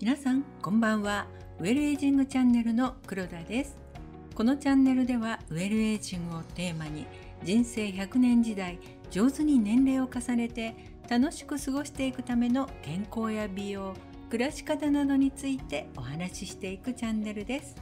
皆さんこんばんは。ウェルエイジングチャンネルの黒田です。このチャンネルではウェルエイジングをテーマに人生100年時代上手に年齢を重ねて楽しく過ごしていくための健康や美容暮らし方などについてお話ししていくチャンネルです。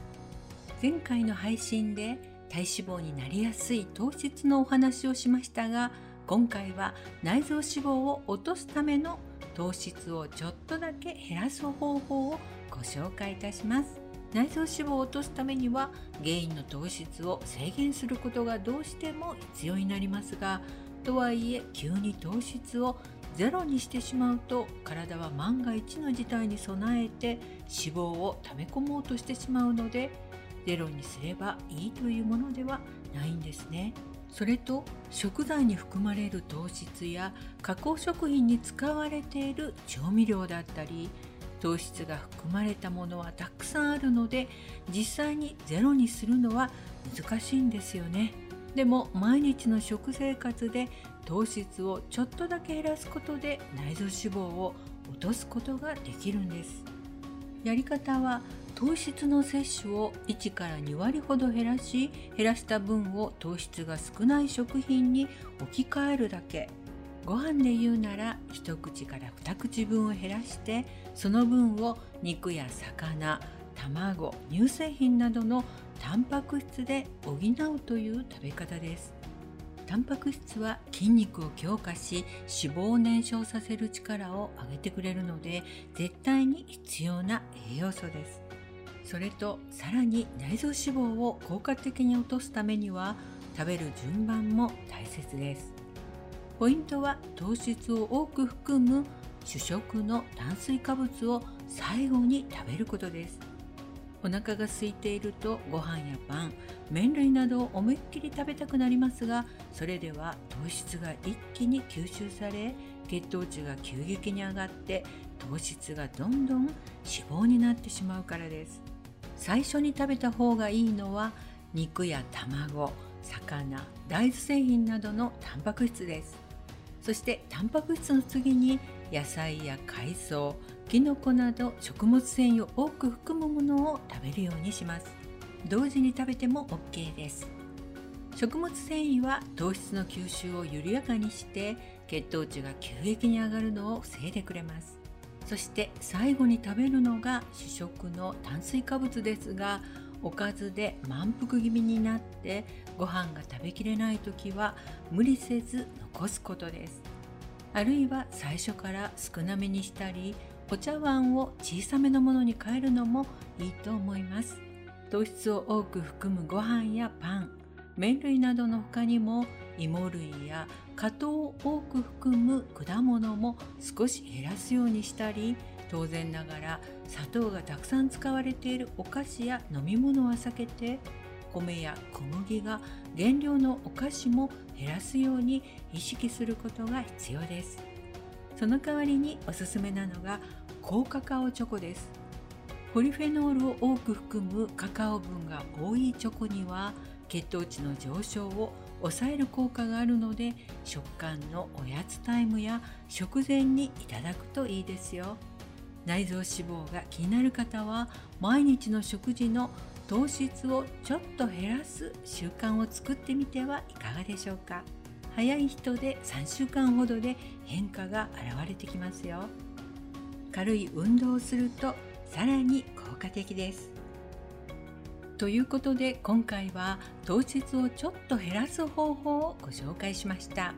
前回の配信で体脂肪になりやすい糖質のお話をしましたが今回は内臓脂肪を落とすための糖質をちょっとだけ減らす方法をご紹介いたします内臓脂肪を落とすためには原因の糖質を制限することがどうしても必要になりますがとはいえ急に糖質をゼロにしてしまうと体は万が一の事態に備えて脂肪を溜め込もうとしてしまうのでゼロにすればいいというものではないんですね。それと食材に含まれる糖質や加工食品に使われている調味料だったり糖質が含まれたものはたくさんあるので実際にゼロにするのは難しいんですよね。でも毎日の食生活で糖質をちょっとだけ減らすことで内臓脂肪を落とすことができるんです。やり方は糖質の摂取を1から2割ほど減らし減らした分を糖質が少ない食品に置き換えるだけ。ご飯で言うなら一口から二口分を減らしてその分を肉や魚卵乳製品などのタンパク質で補うという食べ方です。タンパク質は筋肉を強化し脂肪を燃焼させる力を上げてくれるので絶対に必要な栄養素です。それとさらに内臓脂肪を効果的に落とすためには食べる順番も大切です。ポイントは糖質を多く含む主食の炭水化物を最後に食べることです。お腹が空いているとご飯やパン麺類などを思いっきり食べたくなりますがそれでは糖質が一気に吸収され血糖値が急激に上がって糖質がどんどん脂肪になってしまうからです。最初に食べた方がいいのは肉や卵魚大豆製品などのタンパク質です。そしてタンパク質の次に野菜や海藻きのこなど食物繊維を多く含むものを食べるようにします。同時に食べても OK です。食物繊維は糖質の吸収を緩やかにして血糖値が急激に上がるのを防いでくれます。そして最後に食べるのが主食の炭水化物ですがおかずで満腹気味になってご飯が食べきれない時は無理せず残すことです。あるいは最初から少なめにしたりお茶碗を小さめのものに変えるのもいいと思います。糖質を多く含むご飯やパン。麺類などの他にも芋類や果糖を多く含む果物も少し減らすようにしたり当然ながら砂糖がたくさん使われているお菓子や飲み物は避けて米や小麦が原料のお菓子も減らすように意識することが必要です。その代わりにおすすめなのが高カカオチョコです。ポリフェノールを多く含むカカオ分が多いチョコには血糖値の上昇を抑える効果があるので食感のおやつタイムや食前にいただくといいですよ。内臓脂肪が気になる方は毎日の食事の糖質をちょっと減らす習慣を作ってみてはいかがでしょうか。早い人で3週間ほどで変化が現れてきますよ。軽い運動をするとさらに効果的です。ということで今回は糖質をちょっと減らす方法をご紹介しました。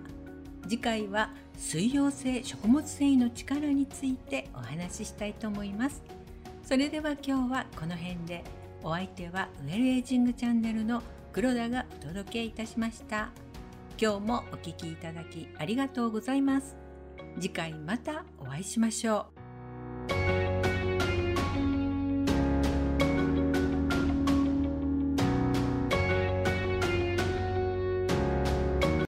次回は水溶性食物繊維の力についてお話ししたいと思います。それでは今日はこの辺で。お相手はウェルエイジングチャンネルの黒田がお届けいたしました。今日もお聴きいただきありがとうございます。次回またお会いしましょう。